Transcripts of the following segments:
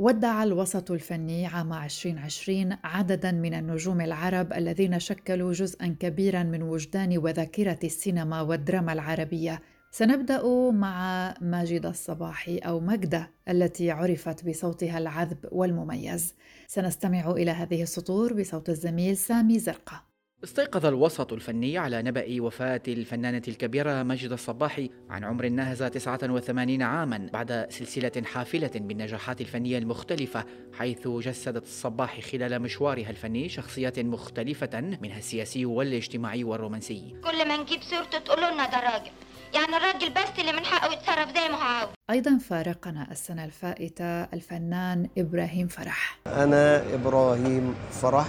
ودع الوسط الفني عام 2020 عددا من النجوم العرب الذين شكلوا جزءا كبيرا من وجدان وذاكرة السينما والدراما العربية. سنبدأ مع ماجدة الصباحي أو مجدة التي عرفت بصوتها العذب والمميز. سنستمع إلى هذه السطور بصوت الزميل سامي زرقه استيقظ الوسط الفني على نبأ وفاة الفنانة الكبيرة ماجدة الصباحي عن عمر ناهز 89 عاما بعد سلسلة حافلة بالنجاحات الفنية المختلفة حيث جسدت الصباحي خلال مشوارها الفني شخصيات مختلفة منها السياسي والاجتماعي والرومانسي. كل ما نجيب سيرته تقولوا لنا ده راجل. يعني الراجل بس اللي من حقه يتصرف زي ما هو عاوز. أيضا فارقنا السنة الفائتة الفنان إبراهيم فرح. أنا إبراهيم فرح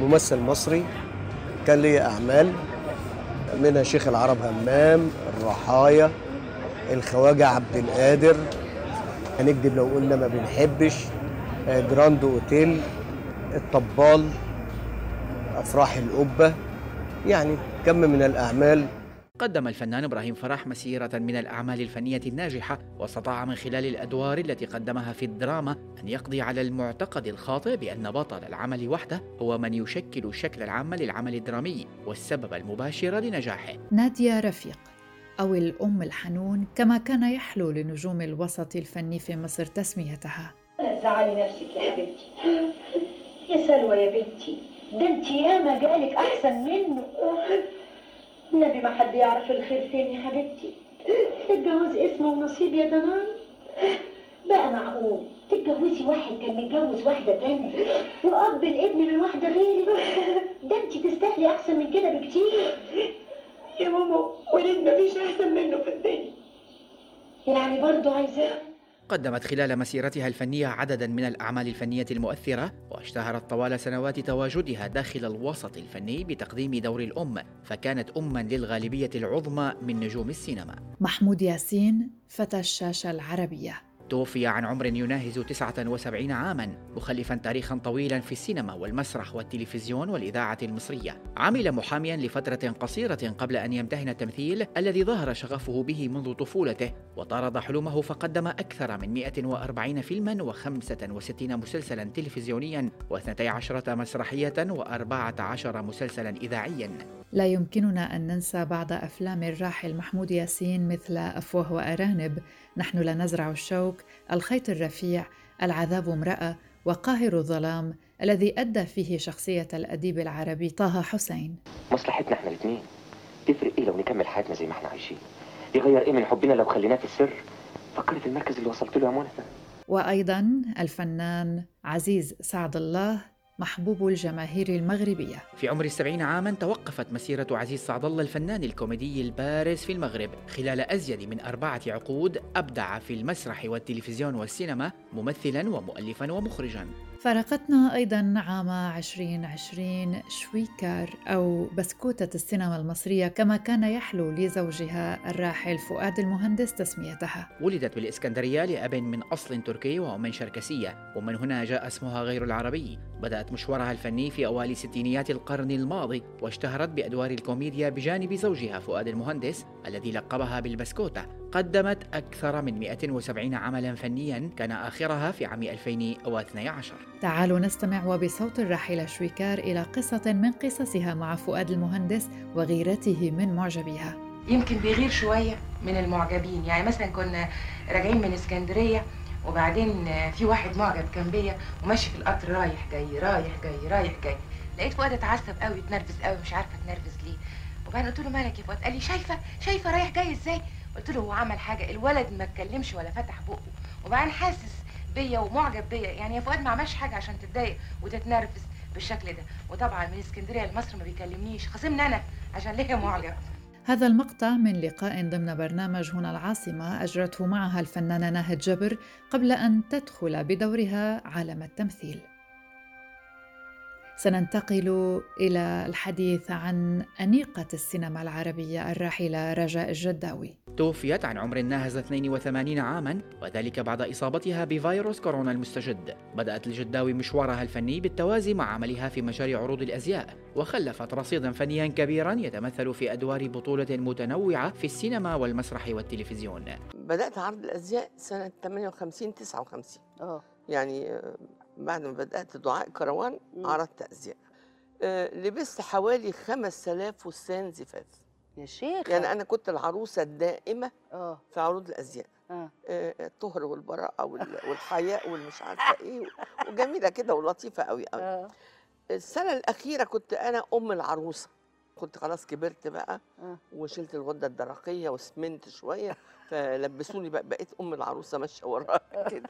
ممثل مصري. كان لي أعمال منها شيخ العرب همام الرحايا الخواجة عبد القادر. هنكذب لو قلنا ما بنحبش آه، جراند أوتيل الطبال أفراح القبة. يعني كم من الأعمال قدم الفنان إبراهيم فرح مسيرة من الأعمال الفنية الناجحة واستطاع من خلال الأدوار التي قدمها في الدراما أن يقضي على المعتقد الخاطئ بأن بطل العمل وحده هو من يشكل الشكل العام للعمل الدرامي والسبب المباشر لنجاحه. نادية رفيق أو الأم الحنون كما كان يحلو لنجوم الوسط الفني في مصر تسميتها. لا تزعلي نفسك يا حبيبتي. يا سلوى يا بنتي. ده انت ياما جالك أحسن منه. النبي ما حد يعرف الخير فين يا حبيبتي. الجواز اسمه ونصيب يا ضناي بقى معقول؟ تتجوزي واحد كان متجوز واحدة تانية. وأب الابن من واحدة غيرك ده انت تستاهلي أحسن من كده بكتير. يا ماما ولد مفيش أحسن منه في الدنيا. يعني برضه عايزاه قدمت خلال مسيرتها الفنية عددا من الأعمال الفنية المؤثرة واشتهرت طوال سنوات تواجدها داخل الوسط الفني بتقديم دور الأم فكانت أما للغالبية العظمى من نجوم السينما. محمود ياسين فتى الشاشة العربية. توفي عن عمر يناهز 79 عاما مخلفا تاريخا طويلا في السينما والمسرح والتلفزيون والإذاعة المصرية. عمل محاميا لفترة قصيرة قبل أن يمتهن التمثيل الذي ظهر شغفه به منذ طفولته وطارد حلمه فقدم أكثر من 140 فيلما و65 مسلسلا تلفزيونيا و12 مسرحية و14 مسلسلا إذاعيا. لا يمكننا أن ننسى بعض أفلام الراحل محمود ياسين مثل أفواه وأرانب. نحن لا نزرع الشوك الخيط الرفيع العذاب امرأة وقاهر الظلام الذي أدى فيه شخصية الأديب العربي طه حسين. مصلحتنا إحنا الاثنين تفرق إيه لو نكمل حياتنا زي ما إحنا عايشين؟ يغير إيه من حبنا لو خليناه في السر؟ فكري في المركز اللي وصلت له يا منى. وأيضا الفنان عزيز سعد الله محبوب الجماهير المغربية. في عمر السبعين عاما توقفت مسيرة عزيز سعد الله الفنان الكوميدي البارز في المغرب. خلال أزيد من أربعة عقود أبدع في المسرح والتلفزيون والسينما ممثلا ومؤلفا ومخرجا. فارقتنا أيضا عام 2020 شويكار أو بسكوتة السينما المصرية كما كان يحلو لزوجها الراحل فؤاد المهندس تسميتها. ولدت بالإسكندرية لأب من أصل تركي وأم شركسية ومن هنا جاء اسمها غير العربي. بدأت مشوارها الفني في أوائل ستينيات القرن الماضي واشتهرت بأدوار الكوميديا بجانب زوجها فؤاد المهندس الذي لقبها بالبسكوتة. قدمت أكثر من 170 عملا فنيا كان آخرها في عام 2012 تعالوا نستمع وبصوت الراحلة شويكار إلى قصة من قصصها مع فؤاد المهندس وغيرته من معجبيها. يمكن بيغير شوية من المعجبين. يعني مثلا كنا راجعين من اسكندرية وبعدين في واحد معجب كان بيا وماشي في القطر رايح جاي رايح جاي رايح جاي. لقيت فؤاد اتعصب قوي اتنرفز قوي مش عارفة اتنرفز ليه. وبعدين قلت له مالك يا فؤاد؟ قال لي شايفة شايفة رايح جاي إزاي؟ قلت له هو عمل حاجة الولد ما اتكلمش ولا فتح بقه. وبعدين حاسس بيا ومعجب بيا. يعني يا فؤاد ما عملش حاجة عشان تتضايق وتتنرفز بالشكل ده. وطبعا من اسكندرية لمصر ما بيكلمنيش. خاصمني أنا عشان ليا معجب. هذا المقطع من لقاء ضمن برنامج هنا العاصمة أجرته معها الفنانة ناهد جبر قبل أن تدخل بدورها عالم التمثيل. سننتقل إلى الحديث عن أنيقة السينما العربية الراحلة رجاء الجداوي. توفيت عن عمر ناهز 82 عاما وذلك بعد إصابتها بفيروس كورونا المستجد. بدأت الجداوي مشوارها الفني بالتوازي مع عملها في مجال عروض الأزياء. وخلفت رصيدا فنيا كبيرا يتمثل في أدوار بطولة متنوعة في السينما والمسرح والتلفزيون. بدأت عرض الأزياء سنة 58 59 آه. يعني آه، بعد ما بدأت دعاء كروان. عرضت ازياء آه، لبست حوالي 5000 فستان زفاف. يا شيخ يعني أنا كنت العروسة الدائمة آه. في عروض الأزياء. آه. آه، الطهر والبراءة وال- والحياء والمش عارفة إيه وجميلة كده ولطيفة قوي قوي آه. السنة الأخيرة كنت أنا أم العروسة. كنت خلاص كبرت بقى آه. وشلت الغدة الدرقية وسمنت شوية فلبسوني بقى بقيت أم العروسة ماشية وراها كده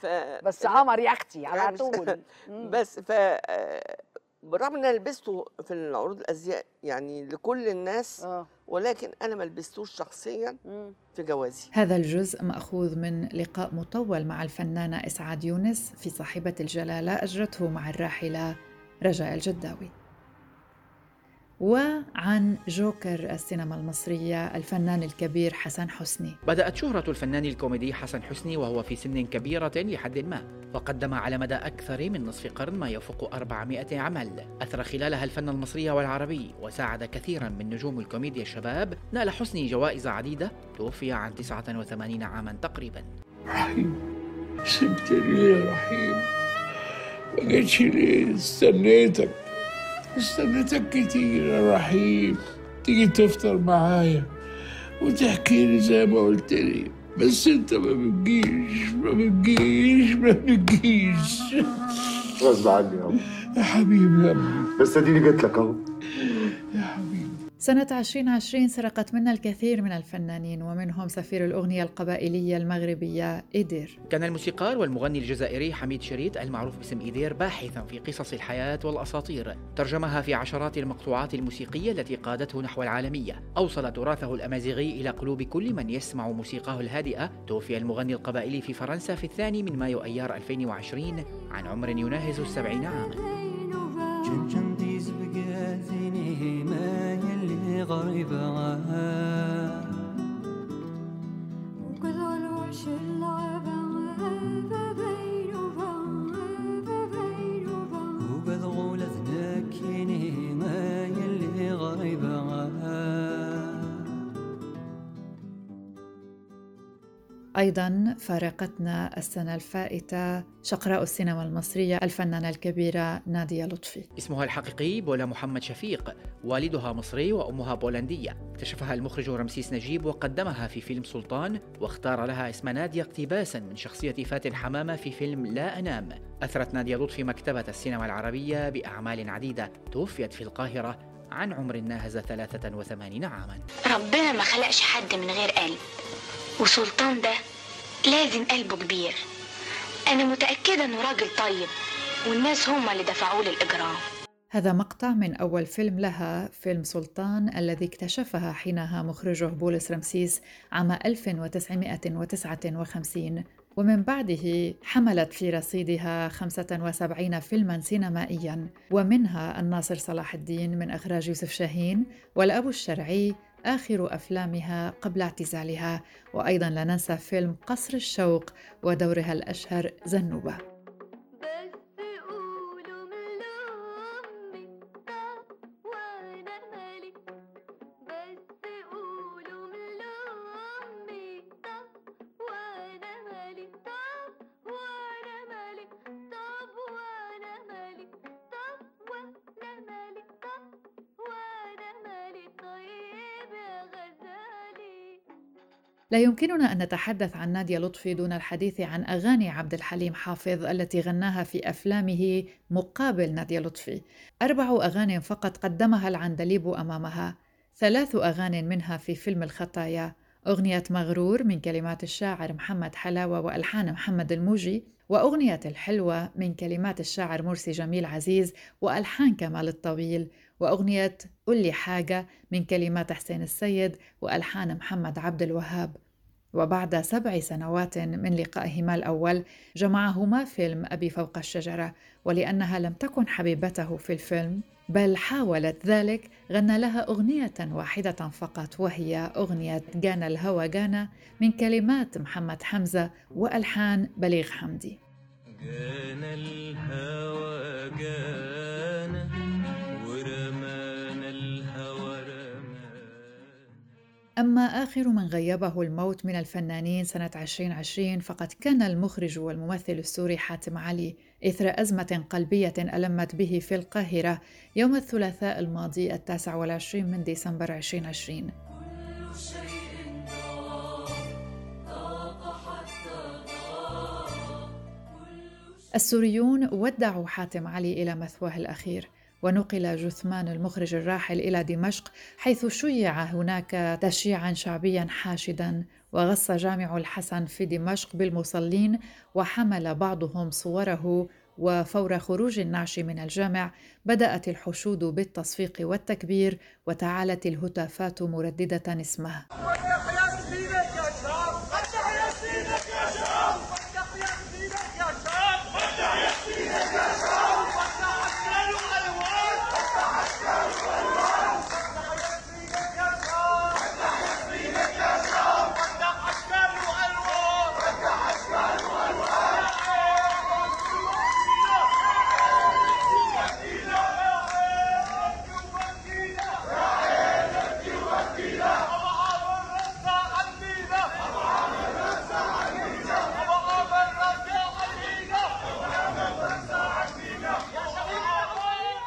ف بس عمر يا أختي على يعني طول. بس ف آه، بالرغم إن أنا لبسته في العروض الأزياء يعني لكل الناس آه ولكن أنا ما لبستوش شخصيا. في جوازي هذا الجزء مأخوذ من لقاء مطول مع الفنانة إسعاد يونس في صاحبة الجلالة أجرته مع الراحلة رجاء الجداوي وعن جوكر السينما المصرية الفنان الكبير حسن حسني. بدأت شهرة الفنان الكوميدي حسن حسني وهو في سن كبيرة لحد ما وقدم على مدى أكثر من نصف قرن ما يفوق 400 عمل. أثر خلالها الفن المصري والعربي وساعد كثيرا من نجوم الكوميديا الشباب. نال حسني جوائز عديدة توفي عن 89 عاما تقريبا. رحيم سبتني يا رحيم. ما جيتش ليه استنيتك. استنيتك كتير يا رحيم. تيجي تفطر معايا وتحكي لي زي ما قلت لي. بس انت ما بتجيش ما بتجيش ما بتجيش. غصب عني يا حبيبي يا ابني بس اديني جيت لك اهو. يا حبيبي. سنة 2020 سرقت منا الكثير من الفنانين ومنهم سفير الأغنية القبائلية المغربية إيدير. كان الموسيقار والمغني الجزائري حميد شريط المعروف باسم إيدير باحثا في قصص الحياة والأساطير. ترجمها في عشرات المقطوعات الموسيقية التي قادته نحو العالمية. أوصل تراثه الأمازيغي إلى قلوب كل من يسمع موسيقاه الهادئة. توفي المغني القبائلي في فرنسا في الثاني من مايو أيار 2020 عن عمر يناهز السبعين عاما. يلي غريبة أيضا فارقتنا السنة الفائتة شقراء السينما المصرية الفنانة الكبيرة نادية لطفي. اسمها الحقيقي بولا محمد شفيق والدها مصري وأمها بولندية. اكتشفها المخرج رمسيس نجيب وقدمها في فيلم سلطان واختار لها اسم نادية اقتباسا من شخصية فاتن حمامة في فيلم لا أنام. أثرت نادية لطفي مكتبة السينما العربية بأعمال عديدة توفيت في القاهرة عن عمر ناهز 83 عاما. ربنا ما خلقش حد من غير قلب. وسلطان ده لازم قلبه كبير. أنا متأكدة إنه راجل طيب والناس هما اللي دفعوا لي الاجرام هذا مقطع من أول فيلم لها فيلم سلطان الذي اكتشفها حينها مخرجه بولس رمسيس عام 1959 ومن بعده حملت في رصيدها 75 فيلما سينمائيا. ومنها الناصر صلاح الدين من إخراج يوسف شاهين والأب الشرعي آخر أفلامها قبل اعتزالها وأيضا لا ننسى فيلم قصر الشوق ودورها الأشهر زنوبة. لا يمكننا أن نتحدث عن نادية لطفي دون الحديث عن أغاني عبد الحليم حافظ التي غناها في أفلامه مقابل نادية لطفي. أربع أغاني فقط قدمها العندليب أمامها. ثلاث أغاني منها في فيلم الخطايا. أغنية مغرور من كلمات الشاعر محمد حلاوة وألحان محمد الموجي وأغنية الحلوة من كلمات الشاعر مرسي جميل عزيز وألحان كمال الطويل وأغنية قل لي حاجة من كلمات حسين السيد وألحان محمد عبد الوهاب. وبعد سبع سنوات من لقائهما الأول جمعهما فيلم أبي فوق الشجرة ولأنها لم تكن حبيبته في الفيلم. بل حاولت ذلك غنى لها أغنية واحدة فقط وهي أغنية جانا الهوى جانا من كلمات محمد حمزة وألحان بليغ حمدي. جانا الهوى جانا ورمانا الهوى أما آخر من غيبه الموت من الفنانين سنة 2020 فقد كان المخرج والممثل السوري حاتم علي إثر أزمة قلبية ألمت به في القاهرة يوم الثلاثاء الماضي التاسع والعشرين من ديسمبر 2020 السوريون ودعوا حاتم علي إلى مثواه الأخير ونقل جثمان المخرج الراحل إلى دمشق حيث شيع هناك تشييعا شعبيا حاشدا. وغص جامع الحسن في دمشق بالمصلين وحمل بعضهم صوره وفور خروج النعش من الجامع بدأت الحشود بالتصفيق والتكبير وتعالت الهتافات مرددة اسمه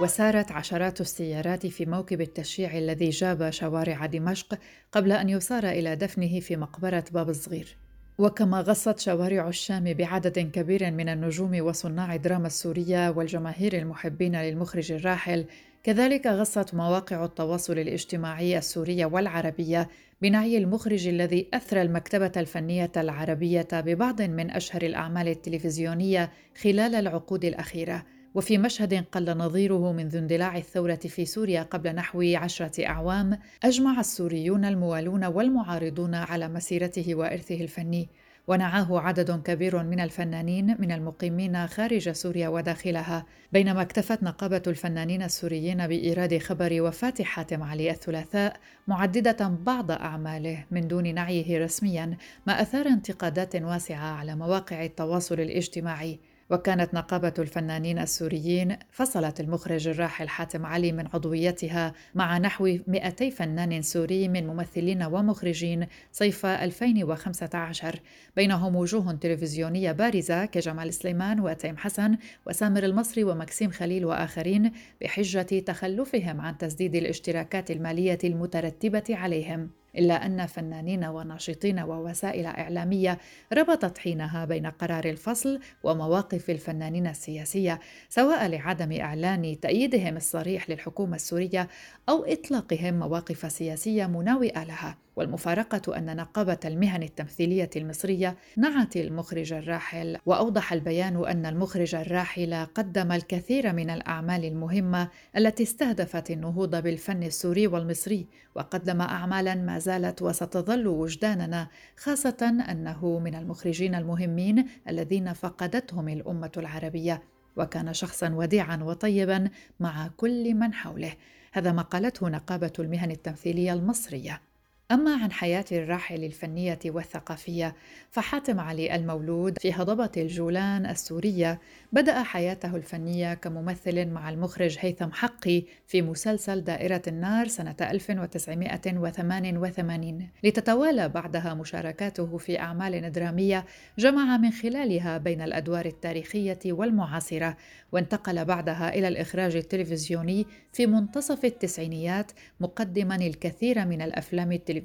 وسارت عشرات السيارات في موكب التشييع الذي جاب شوارع دمشق قبل أن يصار إلى دفنه في مقبرة باب الصغير. وكما غصت شوارع الشام بعدد كبير من النجوم وصناع الدراما السورية والجماهير المحبين للمخرج الراحل كذلك غصت مواقع التواصل الاجتماعي السورية والعربية بنعي المخرج الذي اثرى المكتبة الفنية العربية ببعض من أشهر الأعمال التلفزيونية خلال العقود الأخيرة. وفي مشهد قل نظيره منذ اندلاع الثورة في سوريا قبل نحو عشرة أعوام أجمع السوريون الموالون والمعارضون على مسيرته وإرثه الفني. ونعاه عدد كبير من الفنانين من المقيمين خارج سوريا وداخلها بينما اكتفت نقابة الفنانين السوريين بإيراد خبر وفاة حاتم علي الثلاثاء معددة بعض أعماله من دون نعيه رسميا ما أثار انتقادات واسعة على مواقع التواصل الاجتماعي. وكانت نقابة الفنانين السوريين فصلت المخرج الراحل حاتم علي من عضويتها مع نحو 200 فنان سوري من ممثلين ومخرجين صيف 2015 بينهم وجوه تلفزيونية بارزة كجمال سليمان وتيم حسن وسامر المصري ومكسيم خليل وآخرين بحجة تخلفهم عن تسديد الاشتراكات المالية المترتبة عليهم. إلا أن فنانين وناشطين ووسائل إعلامية ربطت حينها بين قرار الفصل ومواقف الفنانين السياسية سواء لعدم إعلان تأييدهم الصريح للحكومة السورية أو إطلاقهم مواقف سياسية مناوئة لها. والمفارقة أن نقابة المهن التمثيلية المصرية نعت المخرج الراحل وأوضح البيان أن المخرج الراحل قدم الكثير من الأعمال المهمة التي استهدفت النهوض بالفن السوري والمصري وقدم أعمالا ما زالت وستظل وجداننا خاصة أنه من المخرجين المهمين الذين فقدتهم الأمة العربية وكان شخصا وديعا وطيبا مع كل من حوله. هذا ما قالته نقابة المهن التمثيلية المصرية. أما عن حياة الراحل الفنية والثقافية فحاتم علي المولود في هضبة الجولان السورية بدأ حياته الفنية كممثل مع المخرج هيثم حقي في مسلسل دائرة النار سنة 1988 لتتوالى بعدها مشاركاته في أعمال درامية جمع من خلالها بين الأدوار التاريخية والمعاصرة وانتقل بعدها إلى الإخراج التلفزيوني في منتصف التسعينيات مقدما الكثير من الأفلام التلفزيونية.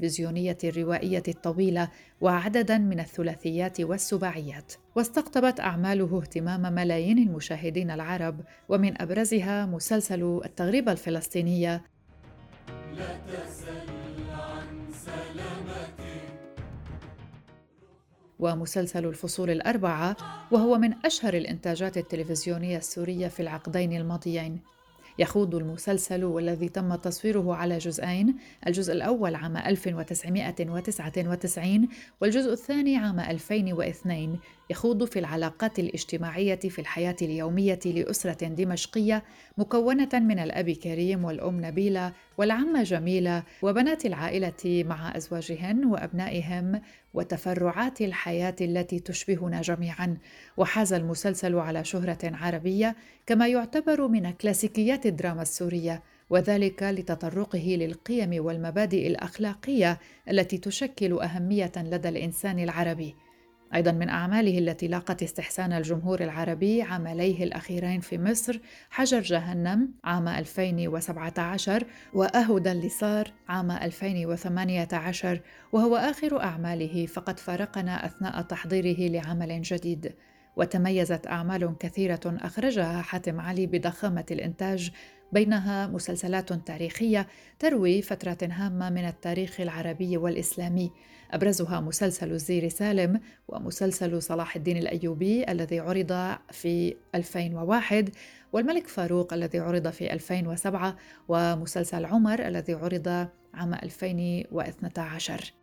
الروائية الطويلة وعددا من الثلاثيات والسباعيات واستقطبت أعماله اهتمام ملايين المشاهدين العرب ومن أبرزها مسلسل التغريبة الفلسطينية. لا تسل عن سلامتي ومسلسل الفصول الأربعة وهو من أشهر الإنتاجات التلفزيونية السورية في العقدين الماضيين. يخوض المسلسل والذي تم تصويره على جزئين الجزء الأول عام 1999 والجزء الثاني عام 2002 يخوض في العلاقات الاجتماعية في الحياة اليومية لأسرة دمشقية مكونة من الأب كريم والأم نبيلة والعمة جميلة وبنات العائلة مع أزواجهن وأبنائهم وتفرعات الحياة التي تشبهنا جميعا. وحاز المسلسل على شهرة عربية كما يعتبر من كلاسيكيات الدراما السورية وذلك لتطرقه للقيم والمبادئ الأخلاقية التي تشكل أهمية لدى الإنسان العربي. أيضا من أعماله التي لاقت استحسان الجمهور العربي عمليه الأخيرين في مصر حجر جهنم عام 2017 وأهدى اللصار عام 2018 وهو آخر أعماله فقد فارقنا أثناء تحضيره لعمل جديد. وتميزت أعمال كثيرة أخرجها حاتم علي بضخامة الإنتاج بينها مسلسلات تاريخية تروي فترة هامة من التاريخ العربي والإسلامي. أبرزها مسلسل الزير سالم ومسلسل صلاح الدين الأيوبي الذي عرض في 2001 والملك فاروق الذي عرض في 2007 ومسلسل عمر الذي عرض عام 2012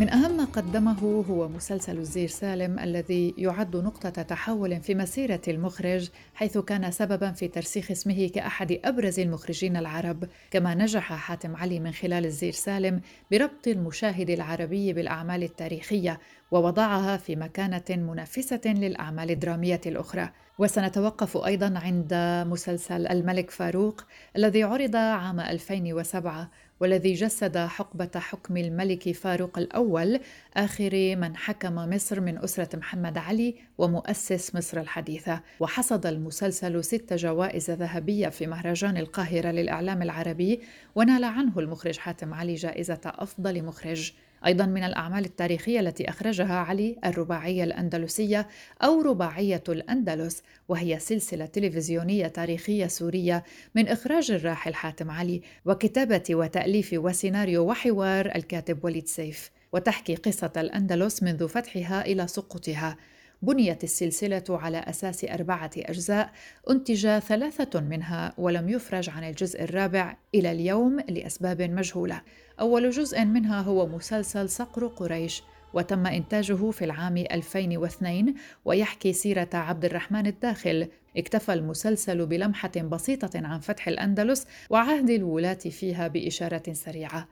من أهم ما قدمه هو مسلسل الزير سالم الذي يعد نقطة تحول في مسيرة المخرج حيث كان سببا في ترسيخ اسمه كأحد أبرز المخرجين العرب كما نجح حاتم علي من خلال الزير سالم بربط المشاهد العربي بالأعمال التاريخية ووضعها في مكانة منافسة للأعمال الدرامية الأخرى. وسنتوقف أيضا عند مسلسل الملك فاروق الذي عرض عام 2007 والذي جسد حقبة حكم الملك فاروق الأول آخر من حكم مصر من أسرة محمد علي ومؤسس مصر الحديثة. وحصد المسلسل ست جوائز ذهبية في مهرجان القاهرة للإعلام العربي ونال عنه المخرج حاتم علي جائزة أفضل مخرج. أيضا من الأعمال التاريخية التي أخرجها علي الرباعية الأندلسية أو رباعية الأندلس وهي سلسلة تلفزيونية تاريخية سورية من إخراج الراحل حاتم علي وكتابة وتأليف وسيناريو وحوار الكاتب وليد سيف وتحكي قصة الأندلس منذ فتحها إلى سقوطها. بنيت السلسلة على أساس أربعة أجزاء أنتج ثلاثة منها ولم يفرج عن الجزء الرابع إلى اليوم لأسباب مجهولة. أول جزء منها هو مسلسل صقر قريش وتم إنتاجه في العام 2002 ويحكي سيرة عبد الرحمن الداخل. اكتفى المسلسل بلمحة بسيطة عن فتح الأندلس وعهد الولاة فيها بإشارة سريعة.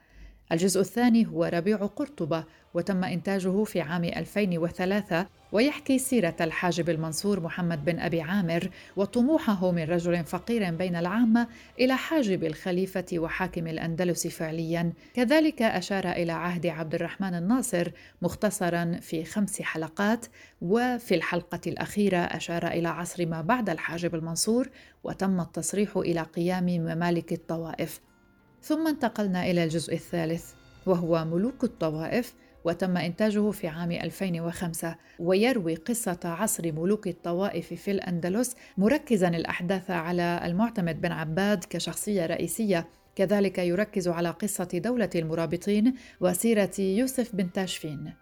الجزء الثاني هو ربيع قرطبة وتم إنتاجه في عام 2003 ويحكي سيرة الحاجب المنصور محمد بن أبي عامر وطموحه من رجل فقير بين العامة إلى حاجب الخليفة وحاكم الأندلس فعليا. كذلك أشار إلى عهد عبد الرحمن الناصر مختصرا في خمس حلقات وفي الحلقة الأخيرة أشار إلى عصر ما بعد الحاجب المنصور وتم التصريح إلى قيام ممالك الطوائف. ثم انتقلنا إلى الجزء الثالث وهو ملوك الطوائف وتم إنتاجه في عام 2005 ويروي قصة عصر ملوك الطوائف في الأندلس مركزا الأحداث على المعتمد بن عباد كشخصية رئيسية. كذلك يركز على قصة دولة المرابطين وسيرة يوسف بن تاشفين.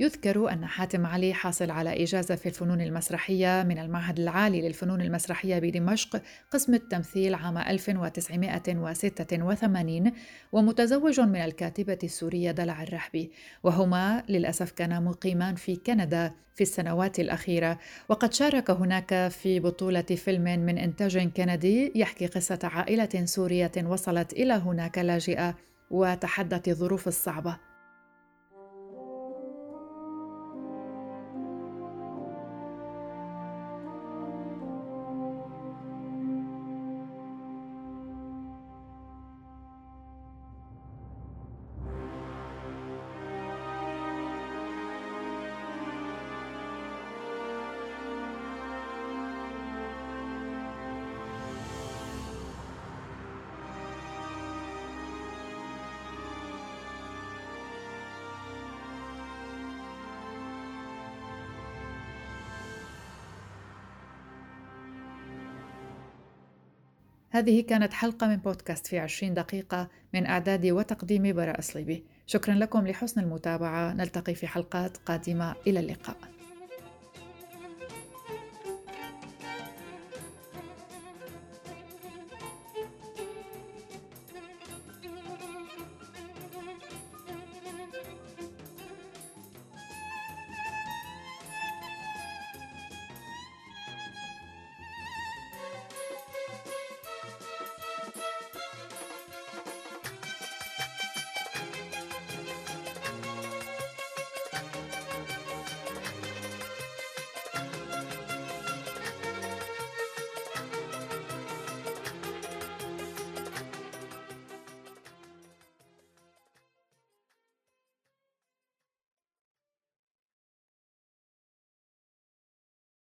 يذكر أن حاتم علي حاصل على إجازة في الفنون المسرحية من المعهد العالي للفنون المسرحية بدمشق قسم التمثيل عام 1986 ومتزوج من الكاتبة السورية دلع الرحبي. وهما للأسف كانا مقيمان في كندا في السنوات الأخيرة. وقد شارك هناك في بطولة فيلم من إنتاج كندي يحكي قصة عائلة سورية وصلت إلى هناك لاجئة وتحدت الظروف الصعبة. هذه كانت حلقة من بودكاست في عشرين دقيقة من إعداد وتقديم براء صليبي شكرا لكم لحسن المتابعة. نلتقي في حلقات قادمة. إلى اللقاء.